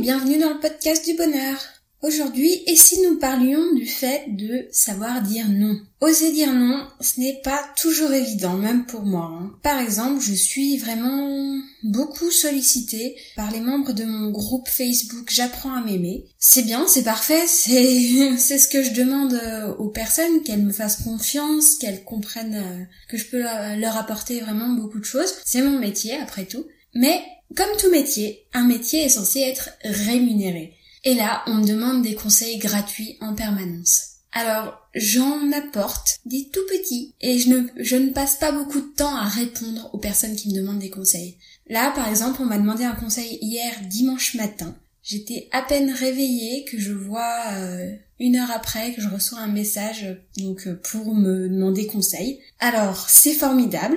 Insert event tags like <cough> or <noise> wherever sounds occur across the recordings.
bienvenue dans le podcast du bonheur. Aujourd'hui, et si nous parlions du fait de savoir dire non? Oser dire non, ce n'est pas toujours évident, même pour moi. Hein. Par exemple, je suis vraiment beaucoup sollicitée par les membres de mon groupe Facebook J'apprends à m'aimer. C'est bien, c'est parfait, <laughs> c'est c'est ce que je demande euh, aux personnes, qu'elles me fassent confiance, qu'elles comprennent euh, que je peux leur apporter vraiment beaucoup de choses. C'est mon métier, après tout. Mais comme tout métier, un métier est censé être rémunéré. Et là, on me demande des conseils gratuits en permanence. Alors, j'en apporte des tout petits et je ne, je ne passe pas beaucoup de temps à répondre aux personnes qui me demandent des conseils. Là, par exemple, on m'a demandé un conseil hier dimanche matin. J'étais à peine réveillée que je vois euh, une heure après que je reçois un message donc euh, pour me demander conseil. Alors c'est formidable,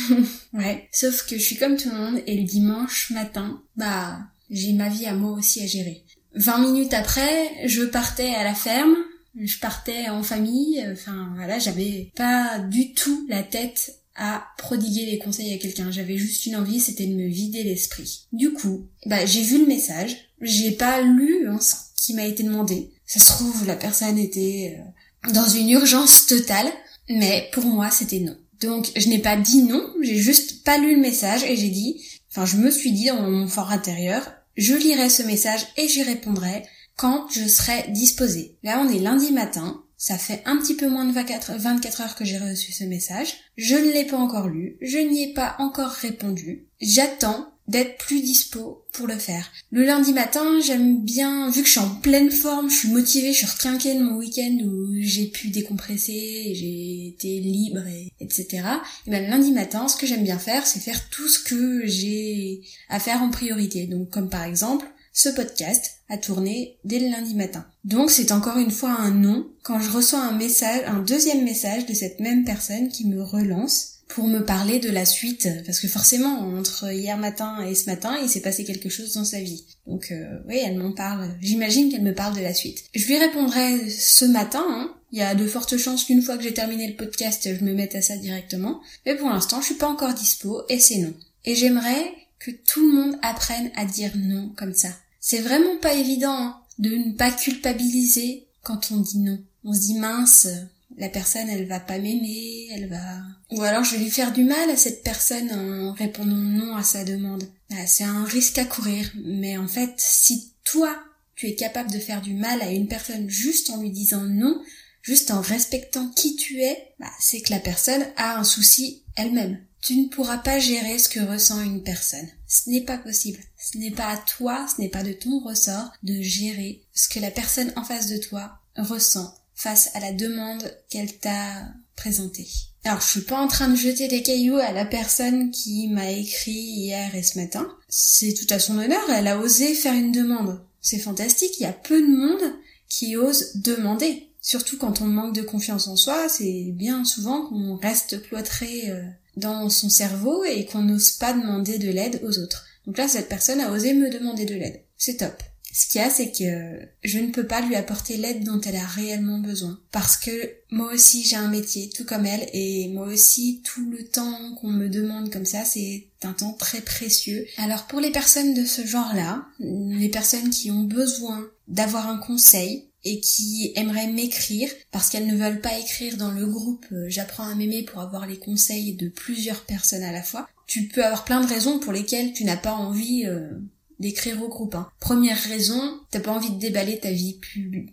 <laughs> ouais. Sauf que je suis comme tout le monde et le dimanche matin, bah j'ai ma vie à moi aussi à gérer. 20 minutes après, je partais à la ferme, je partais en famille, enfin voilà, j'avais pas du tout la tête à prodiguer les conseils à quelqu'un. J'avais juste une envie, c'était de me vider l'esprit. Du coup, bah j'ai vu le message, j'ai pas lu hein, ce qui m'a été demandé. Ça se trouve la personne était euh, dans une urgence totale, mais pour moi c'était non. Donc je n'ai pas dit non, j'ai juste pas lu le message et j'ai dit, enfin je me suis dit dans mon fort intérieur, je lirai ce message et j'y répondrai quand je serai disposée. Là, on est lundi matin. Ça fait un petit peu moins de 24, 24 heures que j'ai reçu ce message. Je ne l'ai pas encore lu. Je n'y ai pas encore répondu. J'attends d'être plus dispo pour le faire. Le lundi matin, j'aime bien, vu que je suis en pleine forme, je suis motivée, je suis requinquée de mon week-end où j'ai pu décompresser, j'ai été libre, et, etc. Et ben le lundi matin, ce que j'aime bien faire, c'est faire tout ce que j'ai à faire en priorité. Donc comme par exemple, ce podcast a tourné dès le lundi matin. Donc c'est encore une fois un non quand je reçois un message, un deuxième message de cette même personne qui me relance pour me parler de la suite, parce que forcément, entre hier matin et ce matin, il s'est passé quelque chose dans sa vie. Donc euh, oui, elle m'en parle, j'imagine qu'elle me parle de la suite. Je lui répondrai ce matin, hein. il y a de fortes chances qu'une fois que j'ai terminé le podcast, je me mette à ça directement, mais pour l'instant, je suis pas encore dispo, et c'est non. Et j'aimerais que tout le monde apprenne à dire non comme ça. C'est vraiment pas évident hein, de ne pas culpabiliser quand on dit non. On se dit mince, la personne elle va pas m'aimer, elle va... Ou alors je vais lui faire du mal à cette personne en répondant non à sa demande. Ah, c'est un risque à courir, mais en fait si toi tu es capable de faire du mal à une personne juste en lui disant non, juste en respectant qui tu es, bah, c'est que la personne a un souci elle-même. Tu ne pourras pas gérer ce que ressent une personne. Ce n'est pas possible. Ce n'est pas à toi, ce n'est pas de ton ressort de gérer ce que la personne en face de toi ressent face à la demande qu'elle t'a présentée. Alors je suis pas en train de jeter des cailloux à la personne qui m'a écrit hier et ce matin. C'est tout à son honneur, elle a osé faire une demande. C'est fantastique, il y a peu de monde qui ose demander. Surtout quand on manque de confiance en soi, c'est bien souvent qu'on reste cloîtré euh, dans son cerveau et qu'on n'ose pas demander de l'aide aux autres. Donc là, cette personne a osé me demander de l'aide. C'est top. Ce qu'il y a, c'est que je ne peux pas lui apporter l'aide dont elle a réellement besoin. Parce que moi aussi j'ai un métier, tout comme elle, et moi aussi tout le temps qu'on me demande comme ça, c'est un temps très précieux. Alors pour les personnes de ce genre-là, les personnes qui ont besoin d'avoir un conseil, et qui aimeraient m'écrire parce qu'elles ne veulent pas écrire dans le groupe euh, J'apprends à m'aimer pour avoir les conseils de plusieurs personnes à la fois. Tu peux avoir plein de raisons pour lesquelles tu n'as pas envie euh, d'écrire au groupe. Hein. Première raison, t'as pas envie de déballer ta vie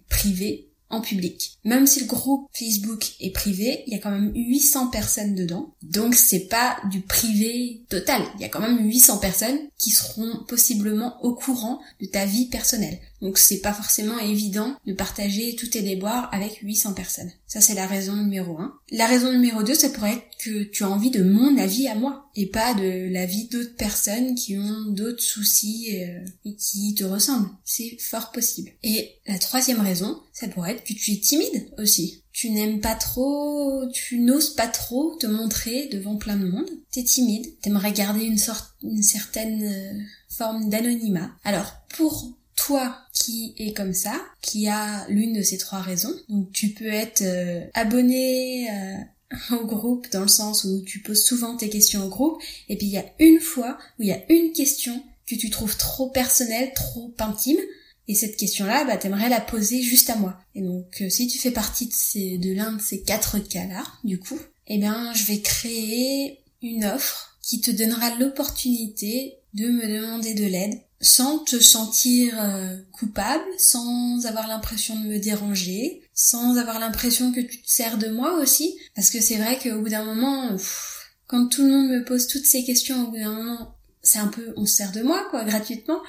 privée en public. Même si le groupe Facebook est privé, il y a quand même 800 personnes dedans. Donc c'est pas du privé total. Il y a quand même 800 personnes qui seront possiblement au courant de ta vie personnelle. Donc c'est pas forcément évident de partager tous tes déboires avec 800 personnes. Ça c'est la raison numéro 1. La raison numéro 2, ça pourrait être que tu as envie de mon avis à moi et pas de l'avis d'autres personnes qui ont d'autres soucis euh, et qui te ressemblent. C'est fort possible. Et la troisième raison, ça pourrait être que tu es timide aussi. Tu n'aimes pas trop, tu n'oses pas trop te montrer devant plein de monde. T'es timide, t'aimerais garder une sorte, une certaine euh, forme d'anonymat. Alors pour toi qui est comme ça, qui a l'une de ces trois raisons. Donc tu peux être euh, abonné euh, <laughs> au groupe dans le sens où tu poses souvent tes questions au groupe et puis il y a une fois où il y a une question que tu trouves trop personnelle, trop intime. Et cette question-là, bah, t'aimerais la poser juste à moi. Et donc, euh, si tu fais partie de, de l'un de ces quatre cas-là, du coup, eh bien, je vais créer une offre qui te donnera l'opportunité de me demander de l'aide sans te sentir euh, coupable, sans avoir l'impression de me déranger, sans avoir l'impression que tu te sers de moi aussi, parce que c'est vrai qu'au bout d'un moment, quand tout le monde me pose toutes ces questions, au bout d'un moment, c'est un peu, on se sert de moi, quoi, gratuitement.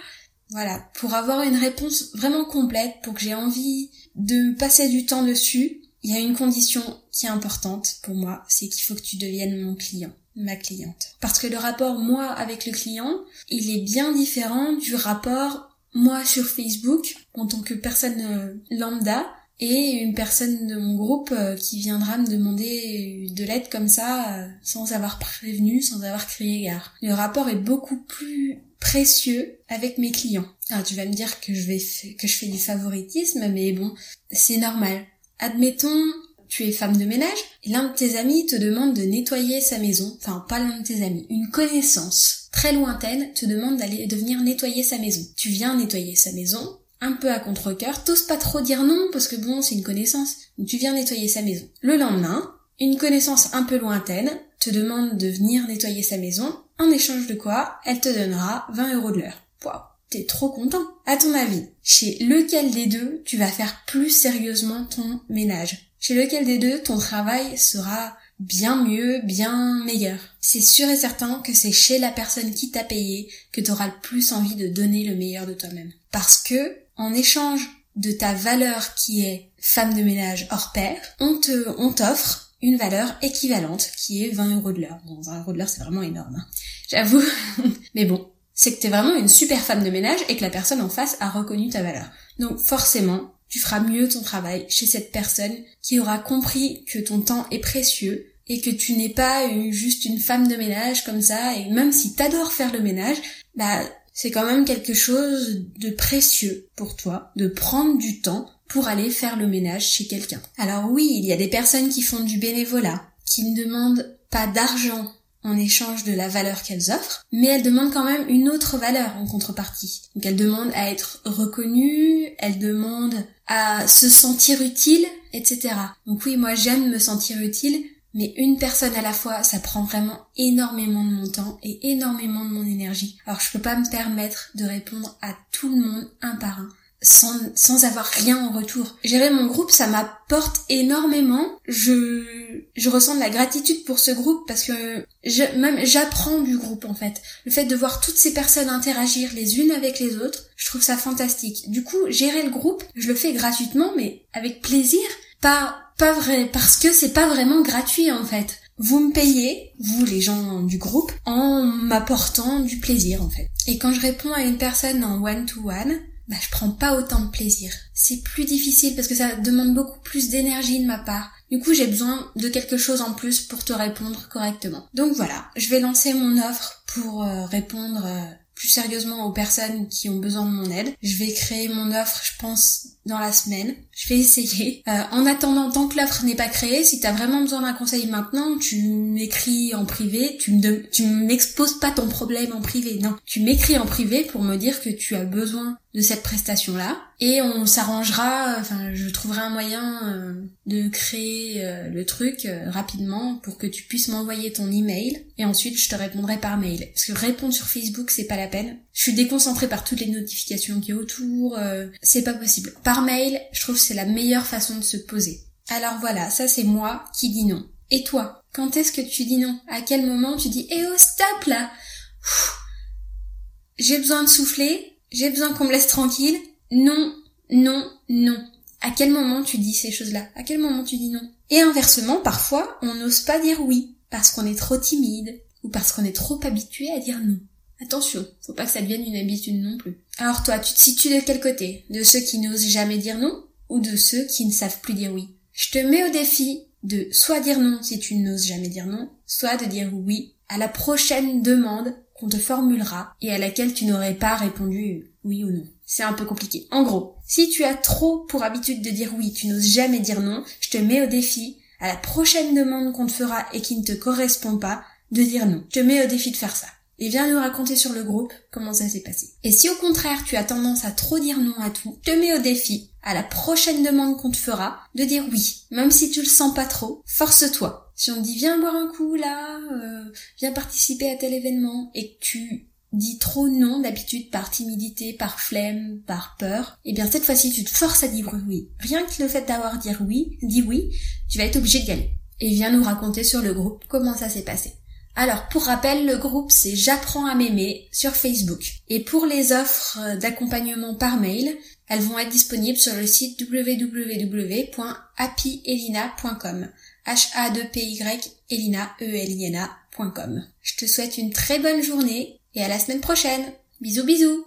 Voilà, pour avoir une réponse vraiment complète, pour que j'ai envie de passer du temps dessus, il y a une condition qui est importante pour moi, c'est qu'il faut que tu deviennes mon client ma cliente. Parce que le rapport moi avec le client, il est bien différent du rapport moi sur Facebook en tant que personne euh, lambda et une personne de mon groupe euh, qui viendra me demander de l'aide comme ça euh, sans avoir prévenu, sans avoir crié gare. Le rapport est beaucoup plus précieux avec mes clients. Alors tu vas me dire que je vais que je fais du favoritisme mais bon, c'est normal. Admettons tu es femme de ménage l'un de tes amis te demande de nettoyer sa maison, enfin pas l'un de tes amis, une connaissance très lointaine te demande d'aller de venir nettoyer sa maison. Tu viens nettoyer sa maison, un peu à contre-cœur, t'oses pas trop dire non parce que bon, c'est une connaissance. Tu viens nettoyer sa maison. Le lendemain, une connaissance un peu lointaine te demande de venir nettoyer sa maison, en échange de quoi elle te donnera 20 euros de l'heure. Waouh, t'es trop content. À ton avis, chez lequel des deux tu vas faire plus sérieusement ton ménage? Chez lequel des deux ton travail sera bien mieux, bien meilleur. C'est sûr et certain que c'est chez la personne qui t'a payé que tu auras le plus envie de donner le meilleur de toi-même. Parce que, en échange de ta valeur qui est femme de ménage hors pair, on te, on t'offre une valeur équivalente qui est 20 euros de l'heure. Bon, 20 euros de l'heure, c'est vraiment énorme. Hein. J'avoue. <laughs> Mais bon, c'est que t'es vraiment une super femme de ménage et que la personne en face a reconnu ta valeur. Donc forcément, tu feras mieux ton travail chez cette personne qui aura compris que ton temps est précieux et que tu n'es pas juste une femme de ménage comme ça et même si t'adores faire le ménage, bah c'est quand même quelque chose de précieux pour toi de prendre du temps pour aller faire le ménage chez quelqu'un. Alors oui, il y a des personnes qui font du bénévolat, qui ne demandent pas d'argent en échange de la valeur qu'elles offrent, mais elles demandent quand même une autre valeur en contrepartie. Donc elles demandent à être reconnues, elles demandent à se sentir utile, etc. Donc oui, moi j'aime me sentir utile, mais une personne à la fois, ça prend vraiment énormément de mon temps et énormément de mon énergie. Alors je peux pas me permettre de répondre à tout le monde un par un sans, sans avoir rien en retour. Gérer mon groupe, ça m'apporte énormément. Je, je ressens de la gratitude pour ce groupe parce que je, même j'apprends du groupe en fait. Le fait de voir toutes ces personnes interagir les unes avec les autres, je trouve ça fantastique. Du coup, gérer le groupe, je le fais gratuitement mais avec plaisir. Pas, pas vrai, parce que c'est pas vraiment gratuit en fait. Vous me payez, vous les gens du groupe, en m'apportant du plaisir en fait. Et quand je réponds à une personne en one-to-one, bah, je prends pas autant de plaisir. C'est plus difficile parce que ça demande beaucoup plus d'énergie de ma part. Du coup, j'ai besoin de quelque chose en plus pour te répondre correctement. Donc voilà, je vais lancer mon offre pour euh, répondre euh, plus sérieusement aux personnes qui ont besoin de mon aide. Je vais créer mon offre, je pense, dans la semaine. Je vais essayer. Euh, en attendant, tant que l'offre n'est pas créée, si tu as vraiment besoin d'un conseil maintenant, tu m'écris en privé, tu me tu m'exposes pas ton problème en privé, non. Tu m'écris en privé pour me dire que tu as besoin de cette prestation-là et on s'arrangera, enfin je trouverai un moyen euh, de créer euh, le truc rapidement pour que tu puisses m'envoyer ton email et ensuite je te répondrai par mail. Parce que répondre sur Facebook c'est pas la peine. Je suis déconcentrée par toutes les notifications qui y autour, c'est pas possible. Par mail, je trouve c'est la meilleure façon de se poser. Alors voilà, ça c'est moi qui dis non. Et toi, quand est-ce que tu dis non? À quel moment tu dis Eh oh stop là J'ai besoin de souffler, j'ai besoin qu'on me laisse tranquille. Non, non, non. À quel moment tu dis ces choses-là? À quel moment tu dis non? Et inversement, parfois, on n'ose pas dire oui, parce qu'on est trop timide, ou parce qu'on est trop habitué à dire non. Attention, faut pas que ça devienne une habitude non plus. Alors toi, tu te situes de quel côté? De ceux qui n'osent jamais dire non ou de ceux qui ne savent plus dire oui? Je te mets au défi de soit dire non si tu n'oses jamais dire non, soit de dire oui à la prochaine demande qu'on te formulera et à laquelle tu n'aurais pas répondu oui ou non. C'est un peu compliqué. En gros, si tu as trop pour habitude de dire oui, tu n'oses jamais dire non, je te mets au défi à la prochaine demande qu'on te fera et qui ne te correspond pas, de dire non. Je te mets au défi de faire ça. et viens nous raconter sur le groupe comment ça s'est passé. Et si au contraire tu as tendance à trop dire non à tout, te mets au défi, à la prochaine demande qu'on te fera, de dire oui, même si tu le sens pas trop, force-toi. Si on te dit viens boire un coup là, euh, viens participer à tel événement, et que tu dis trop non d'habitude par timidité, par flemme, par peur, et eh bien cette fois-ci tu te forces à dire oui. Rien que le fait d'avoir dit oui, dit oui, tu vas être obligé d'y aller. Et viens nous raconter sur le groupe comment ça s'est passé. Alors pour rappel, le groupe c'est J'apprends à m'aimer sur Facebook. Et pour les offres d'accompagnement par mail, elles vont être disponibles sur le site www.happyelina.com. h a 2 p y elina e l i n Je te souhaite une très bonne journée et à la semaine prochaine. Bisous bisous